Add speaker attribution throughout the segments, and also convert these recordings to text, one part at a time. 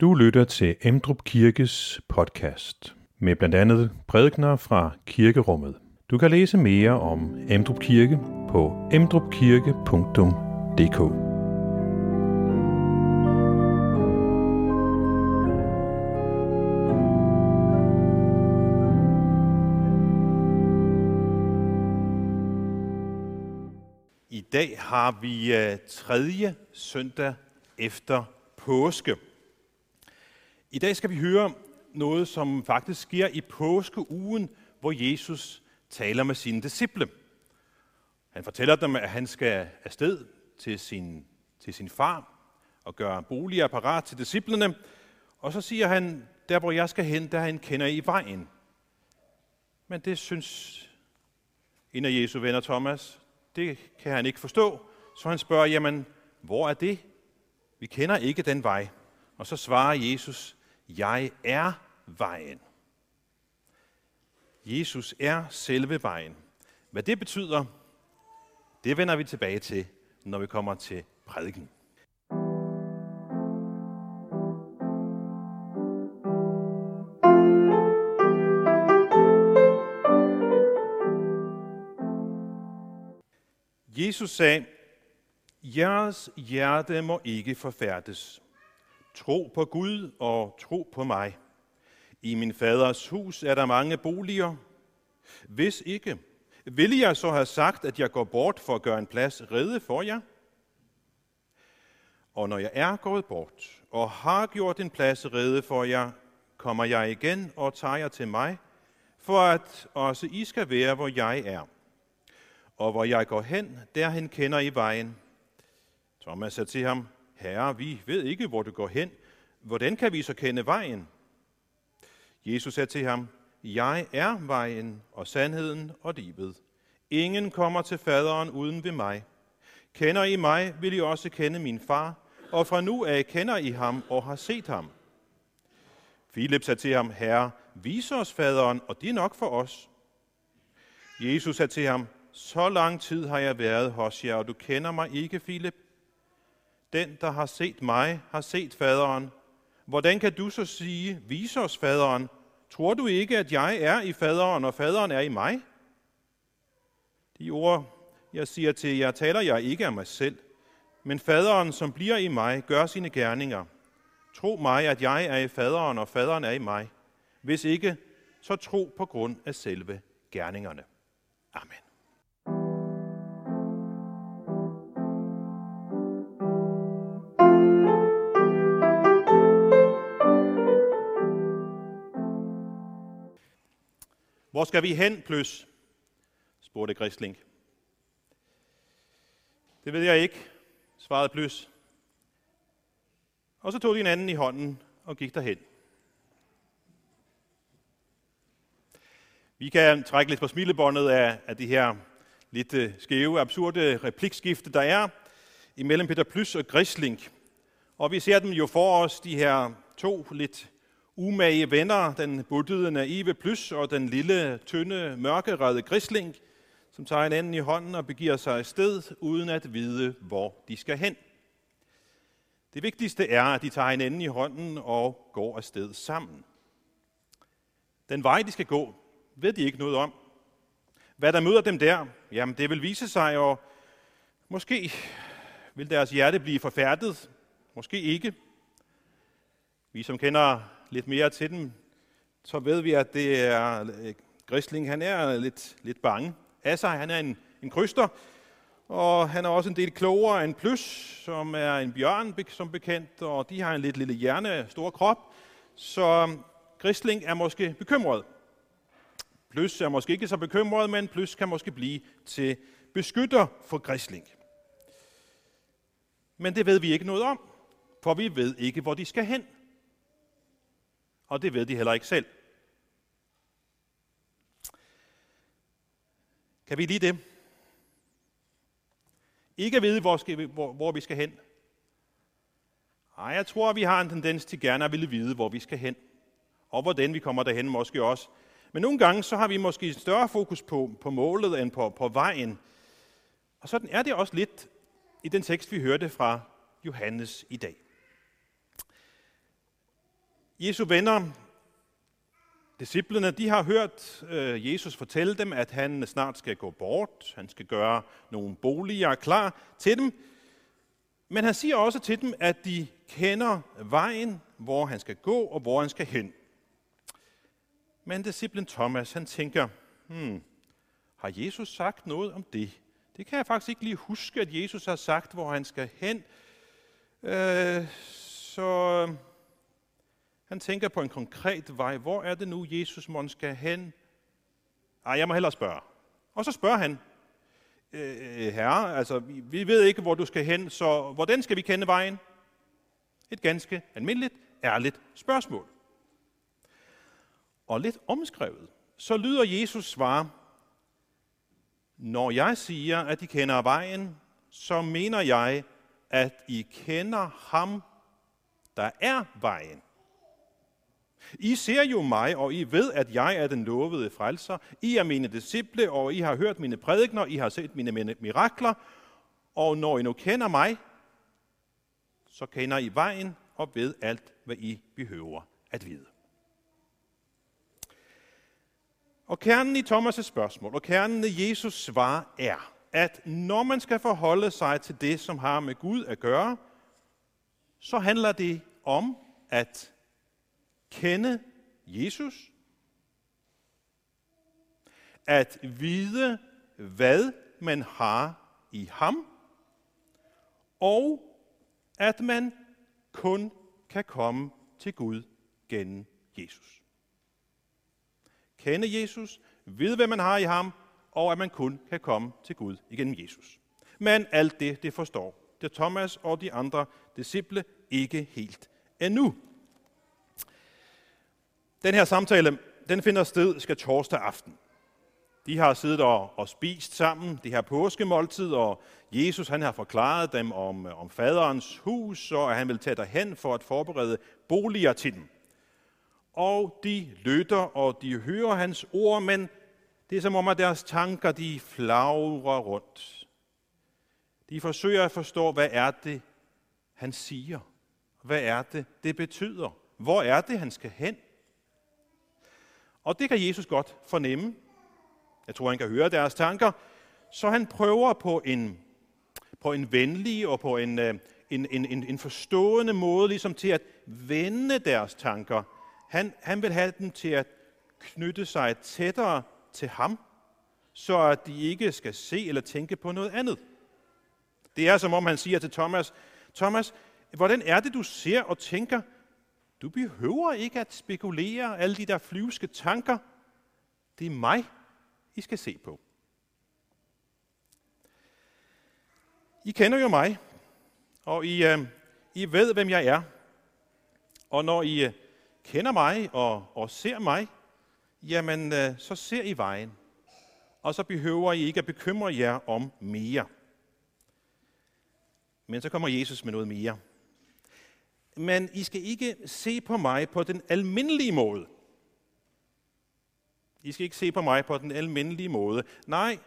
Speaker 1: Du lytter til Emdrup Kirkes podcast med blandt andet prædikner fra kirkerummet. Du kan læse mere om Emdrup Kirke på emdrupkirke.dk.
Speaker 2: I dag har vi øh, tredje søndag efter påske. I dag skal vi høre noget, som faktisk sker i påskeugen, hvor Jesus taler med sine disciple. Han fortæller dem, at han skal afsted til sin, til sin far og gøre boliger parat til disciplene. Og så siger han, der hvor jeg skal hen, der han kender I vejen. Men det synes en af Jesu venner, Thomas, det kan han ikke forstå. Så han spørger, jamen, hvor er det? Vi kender ikke den vej. Og så svarer Jesus, jeg er vejen. Jesus er selve vejen. Hvad det betyder, det vender vi tilbage til, når vi kommer til prædiken. Jesus sagde, jeres hjerte må ikke forfærdes. Tro på Gud og tro på mig. I min faders hus er der mange boliger. Hvis ikke, ville jeg så have sagt, at jeg går bort for at gøre en plads rede for jer? Og når jeg er gået bort og har gjort en plads rede for jer, kommer jeg igen og tager jer til mig, for at også I skal være, hvor jeg er. Og hvor jeg går hen, derhen kender I vejen. Thomas sagde til ham, Herre, vi ved ikke, hvor du går hen. Hvordan kan vi så kende vejen? Jesus sagde til ham, Jeg er vejen og sandheden og livet. Ingen kommer til faderen uden ved mig. Kender I mig, vil I også kende min far, og fra nu af kender I ham og har set ham. Philip sagde til ham, Herre, vis os faderen, og det er nok for os. Jesus sagde til ham, så lang tid har jeg været hos jer, og du kender mig ikke, Philip. Den, der har set mig, har set faderen. Hvordan kan du så sige, vis os faderen? Tror du ikke, at jeg er i faderen, og faderen er i mig? De ord, jeg siger til jer, taler jeg ikke af mig selv, men faderen, som bliver i mig, gør sine gerninger. Tro mig, at jeg er i faderen, og faderen er i mig. Hvis ikke, så tro på grund af selve gerningerne. Amen. Hvor skal vi hen, plus? spurgte Grisling. Det ved jeg ikke, svarede Plys. Og så tog de en anden i hånden og gik derhen. Vi kan trække lidt på smilebåndet af, af de her lidt øh, skæve, absurde replikskifte, der er imellem Peter Plys og Grisling. Og vi ser dem jo for os, de her to lidt umage venner, den buttede naive Plys og den lille, tynde, mørkerede Grisling, som tager en anden i hånden og begiver sig afsted, uden at vide, hvor de skal hen. Det vigtigste er, at de tager en anden i hånden og går afsted sammen. Den vej, de skal gå, ved de ikke noget om. Hvad der møder dem der, jamen det vil vise sig, og måske vil deres hjerte blive forfærdet, måske ikke. Vi, som kender lidt mere til dem, så ved vi, at det er øh, Grisling, han er lidt, lidt bange af sig. Han er en, en kryster, og han er også en del klogere end Plys, som er en bjørn, som bekendt, og de har en lidt lille hjerne, stor krop. Så um, Grisling er måske bekymret. Plys er måske ikke så bekymret, men Plys kan måske blive til beskytter for Grisling. Men det ved vi ikke noget om, for vi ved ikke, hvor de skal hen. Og det ved de heller ikke selv. Kan vi lide det? Ikke at vide, hvor, skal vi, hvor, hvor vi skal hen. Nej, jeg tror, vi har en tendens til gerne at ville vide, hvor vi skal hen. Og hvordan vi kommer derhen måske også. Men nogle gange så har vi måske større fokus på, på målet end på, på vejen. Og sådan er det også lidt i den tekst, vi hørte fra Johannes i dag. Jesu venner, disciplene, de har hørt øh, Jesus fortælle dem, at han snart skal gå bort. Han skal gøre nogle boliger klar til dem. Men han siger også til dem, at de kender vejen, hvor han skal gå og hvor han skal hen. Men disciplen Thomas, han tænker, hmm, har Jesus sagt noget om det? Det kan jeg faktisk ikke lige huske, at Jesus har sagt, hvor han skal hen. Øh, så han tænker på en konkret vej. Hvor er det nu, Jesus må skal hen? Ej, jeg må hellere spørge. Og så spørger han, øh, herre, altså vi ved ikke, hvor du skal hen, så hvordan skal vi kende vejen? Et ganske almindeligt, ærligt spørgsmål. Og lidt omskrevet, så lyder Jesus svar, når jeg siger, at I kender vejen, så mener jeg, at I kender ham, der er vejen. I ser jo mig, og I ved, at jeg er den lovede frelser. I er mine disciple, og I har hørt mine prædikner, I har set mine mirakler. Og når I nu kender mig, så kender I vejen og ved alt, hvad I behøver at vide. Og kernen i Thomas' spørgsmål, og kernen i Jesus svar er, at når man skal forholde sig til det, som har med Gud at gøre, så handler det om at kende Jesus, at vide, hvad man har i ham, og at man kun kan komme til Gud gennem Jesus. Kende Jesus, vide, hvad man har i ham, og at man kun kan komme til Gud igennem Jesus. Men alt det, det forstår det Thomas og de andre disciple ikke helt endnu. Den her samtale, den finder sted skal torsdag aften. De har siddet og, og spist sammen, det her påskemåltid, og Jesus han har forklaret dem om, om faderens hus, og at han vil tage derhen for at forberede boliger til dem. Og de lytter, og de hører hans ord, men det er som om, at deres tanker de flagrer rundt. De forsøger at forstå, hvad er det, han siger? Hvad er det, det betyder? Hvor er det, han skal hen? Og det kan Jesus godt fornemme. Jeg tror, han kan høre deres tanker. Så han prøver på en, på en venlig og på en, øh, en, en, en, en forstående måde ligesom til at vende deres tanker. Han, han vil have dem til at knytte sig tættere til ham, så at de ikke skal se eller tænke på noget andet. Det er som om han siger til Thomas, Thomas, hvordan er det, du ser og tænker? Du behøver ikke at spekulere alle de der flyvske tanker. Det er mig, I skal se på. I kender jo mig, og I, øh, I ved, hvem jeg er. Og når I øh, kender mig og, og ser mig, jamen øh, så ser I vejen. Og så behøver I ikke at bekymre jer om mere. Men så kommer Jesus med noget mere men I skal ikke se på mig på den almindelige måde. I skal ikke se på mig på den almindelige måde. Nej,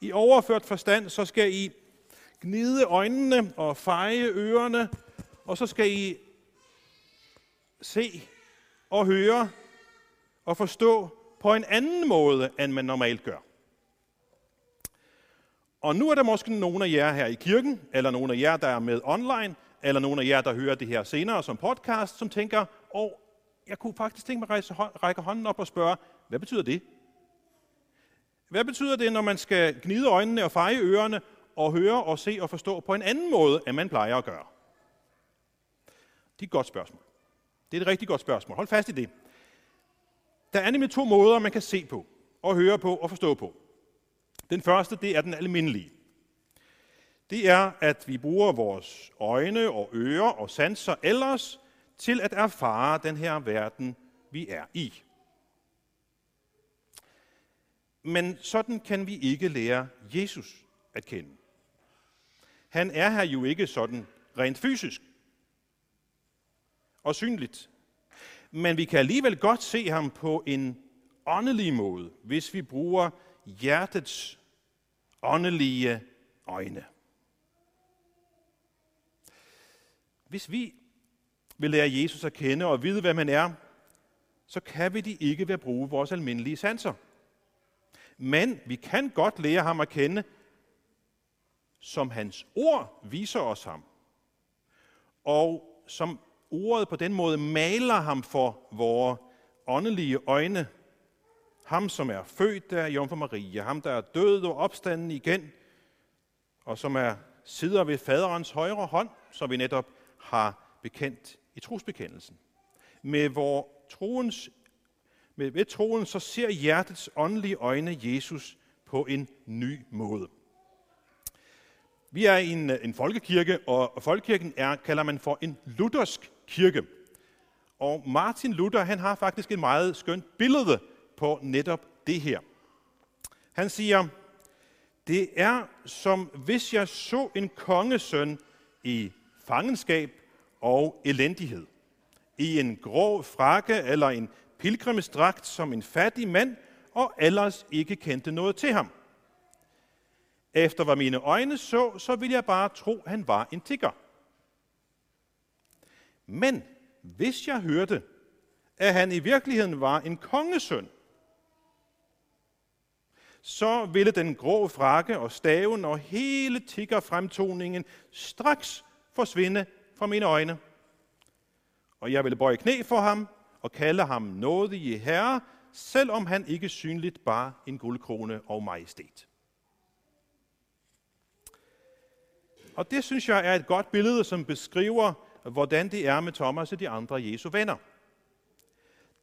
Speaker 2: i overført forstand, så skal I gnide øjnene og feje ørerne, og så skal I se og høre og forstå på en anden måde, end man normalt gør. Og nu er der måske nogle af jer her i kirken, eller nogle af jer, der er med online, eller nogen af jer, der hører det her senere som podcast, som tænker, åh, jeg kunne faktisk tænke mig at rejse, række hånden op og spørge, hvad betyder det? Hvad betyder det, når man skal gnide øjnene og feje ørerne og høre og se og forstå på en anden måde, end man plejer at gøre? Det er et godt spørgsmål. Det er et rigtig godt spørgsmål. Hold fast i det. Der er nemlig to måder, man kan se på, og høre på og forstå på. Den første, det er den almindelige det er, at vi bruger vores øjne og ører og sanser ellers til at erfare den her verden, vi er i. Men sådan kan vi ikke lære Jesus at kende. Han er her jo ikke sådan rent fysisk og synligt. Men vi kan alligevel godt se ham på en åndelig måde, hvis vi bruger hjertets åndelige øjne. Hvis vi, vil lære Jesus at kende og vide, hvem han er, så kan vi de ikke ved at bruge vores almindelige sanser. Men vi kan godt lære ham at kende, som hans ord viser os ham. Og som ordet på den måde maler ham for vores åndelige øjne. Ham, som er født der i Jomfru Maria. Ham, der er død og opstanden igen. Og som er sidder ved faderens højre hånd, som vi netop har bekendt i trosbekendelsen. Med hvor troens, med, ved troen så ser hjertets åndelige øjne Jesus på en ny måde. Vi er en, en folkekirke, og folkekirken er, kalder man for en luthersk kirke. Og Martin Luther, han har faktisk et meget skønt billede på netop det her. Han siger, det er som hvis jeg så en kongesøn i fangenskab og elendighed. I en grå frakke eller en pilgrimsdragt som en fattig mand, og ellers ikke kendte noget til ham. Efter hvad mine øjne så, så ville jeg bare tro, at han var en tigger. Men hvis jeg hørte, at han i virkeligheden var en kongesøn, så ville den grå frakke og staven og hele tiggerfremtoningen straks forsvinde fra mine øjne. Og jeg ville bøje knæ for ham og kalde ham nådige herre, selvom han ikke synligt bare en guldkrone og majestæt. Og det synes jeg er et godt billede, som beskriver, hvordan det er med Thomas og de andre Jesu venner.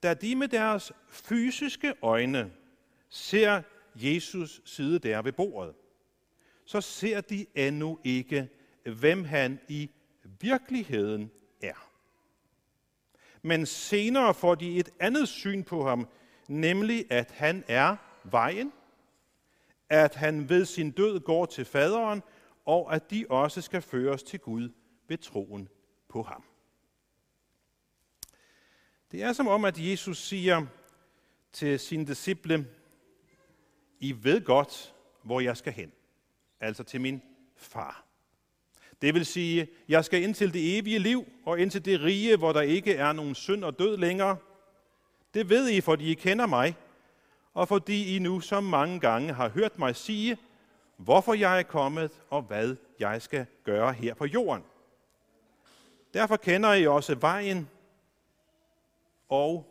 Speaker 2: Da de med deres fysiske øjne ser Jesus sidde der ved bordet, så ser de endnu ikke, hvem han i virkeligheden er. Men senere får de et andet syn på ham, nemlig at han er vejen, at han ved sin død går til faderen, og at de også skal føres til Gud ved troen på ham. Det er som om, at Jesus siger til sine disciple, I ved godt, hvor jeg skal hen. Altså til min far. Det vil sige, jeg skal ind til det evige liv, og ind til det rige, hvor der ikke er nogen synd og død længere. Det ved I, fordi I kender mig, og fordi I nu så mange gange har hørt mig sige, hvorfor jeg er kommet, og hvad jeg skal gøre her på jorden. Derfor kender I også vejen og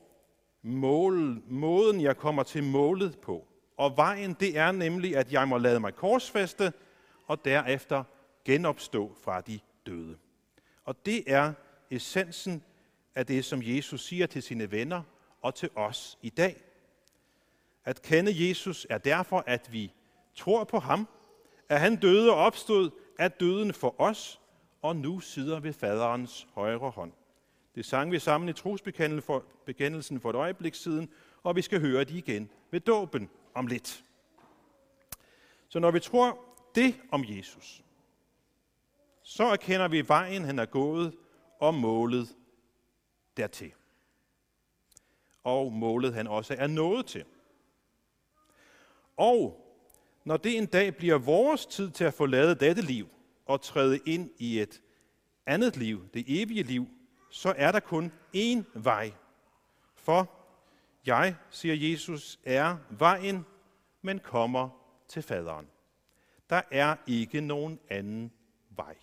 Speaker 2: mål, måden, jeg kommer til målet på. Og vejen, det er nemlig, at jeg må lade mig korsfeste, og derefter genopstå fra de døde. Og det er essensen af det, som Jesus siger til sine venner og til os i dag. At kende Jesus er derfor, at vi tror på ham, at han døde og opstod af døden for os, og nu sidder ved faderens højre hånd. Det sang vi sammen i trosbekendelsen for et øjeblik siden, og vi skal høre det igen ved dåben om lidt. Så når vi tror det om Jesus, så erkender vi vejen, han er gået, og målet dertil. Og målet, han også er nået til. Og når det en dag bliver vores tid til at forlade dette liv og træde ind i et andet liv, det evige liv, så er der kun én vej. For jeg, siger Jesus, er vejen, men kommer til faderen. Der er ikke nogen anden vej.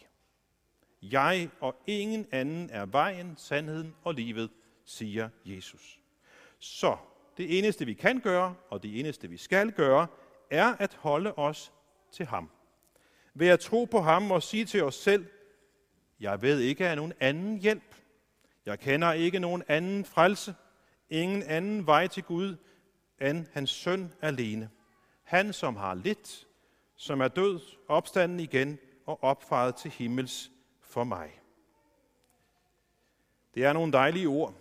Speaker 2: Jeg og ingen anden er vejen, sandheden og livet, siger Jesus. Så det eneste vi kan gøre, og det eneste vi skal gøre, er at holde os til ham. Ved at tro på ham og sige til os selv, jeg ved ikke af nogen anden hjælp. Jeg kender ikke nogen anden frelse. Ingen anden vej til Gud end hans søn alene. Han, som har lidt, som er død, opstanden igen og opfaret til himmels for mig. Det er nogle dejlige ord,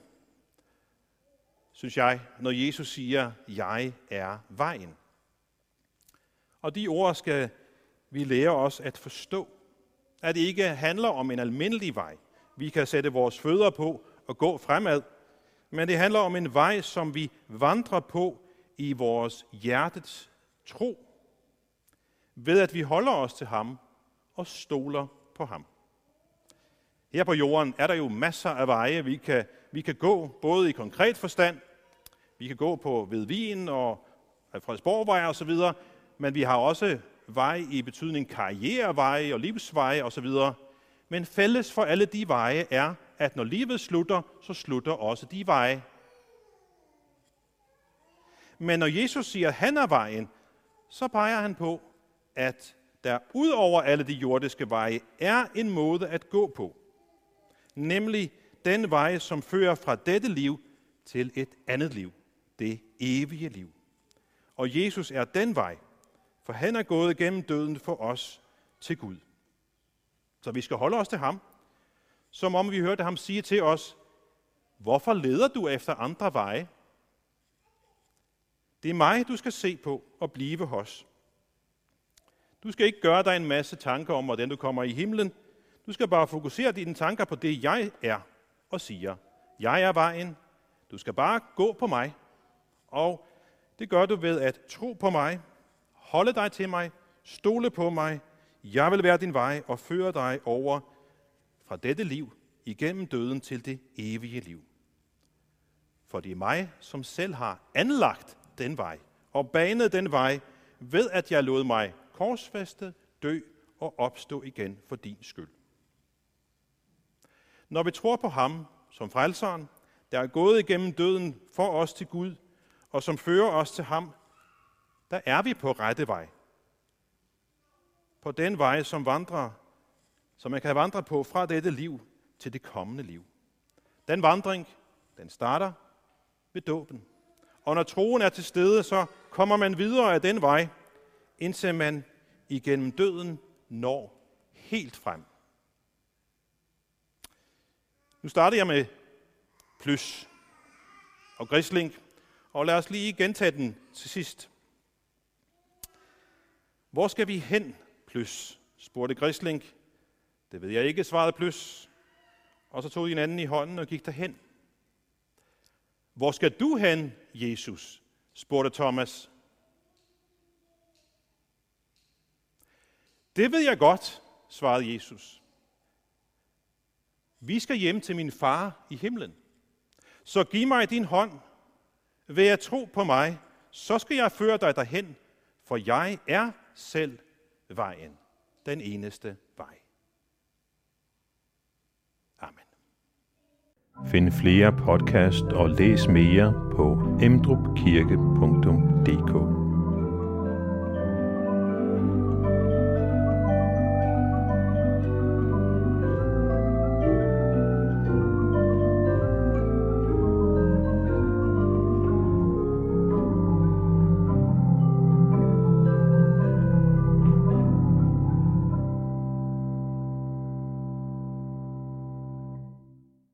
Speaker 2: synes jeg, når Jesus siger, jeg er vejen. Og de ord skal vi lære os at forstå. At det ikke handler om en almindelig vej, vi kan sætte vores fødder på og gå fremad, men det handler om en vej, som vi vandrer på i vores hjertets tro, ved at vi holder os til ham og stoler på ham. Her på jorden er der jo masser af veje, vi kan, vi kan gå, både i konkret forstand, vi kan gå på Vedvin og Frederiksborgvej og så videre, men vi har også veje i betydning karriereveje og livsveje og så videre. Men fælles for alle de veje er, at når livet slutter, så slutter også de veje. Men når Jesus siger, at han er vejen, så peger han på, at der ud over alle de jordiske veje er en måde at gå på. Nemlig den vej, som fører fra dette liv til et andet liv. Det evige liv. Og Jesus er den vej, for han er gået gennem døden for os til Gud. Så vi skal holde os til ham, som om vi hørte ham sige til os, hvorfor leder du efter andre veje? Det er mig, du skal se på og blive hos. Du skal ikke gøre dig en masse tanker om, hvordan du kommer i himlen. Du skal bare fokusere dine tanker på det, jeg er og siger. Jeg er vejen. Du skal bare gå på mig. Og det gør du ved at tro på mig, holde dig til mig, stole på mig. Jeg vil være din vej og føre dig over fra dette liv igennem døden til det evige liv. For det er mig, som selv har anlagt den vej og banet den vej, ved at jeg lod mig korsfæste, dø og opstå igen for din skyld. Når vi tror på ham som frelseren, der er gået igennem døden for os til Gud, og som fører os til ham, der er vi på rette vej. På den vej, som vandrer, som man kan vandre på fra dette liv til det kommende liv. Den vandring, den starter ved dåben. Og når troen er til stede, så kommer man videre af den vej, indtil man igennem døden når helt frem. Nu starter jeg med plus og grisling, og lad os lige gentage den til sidst. Hvor skal vi hen, plus? spurgte Grisling. Det ved jeg ikke, svarede plus. Og så tog de hinanden anden i hånden og gik derhen. Hvor skal du hen, Jesus? spurgte Thomas. Det ved jeg godt, svarede Jesus. Vi skal hjem til min far i himlen. Så giv mig din hånd. Vær jeg tro på mig, så skal jeg føre dig derhen, for jeg er selv vejen, den eneste vej. Amen.
Speaker 1: Find flere podcast og læs mere på emdrupkirke.dk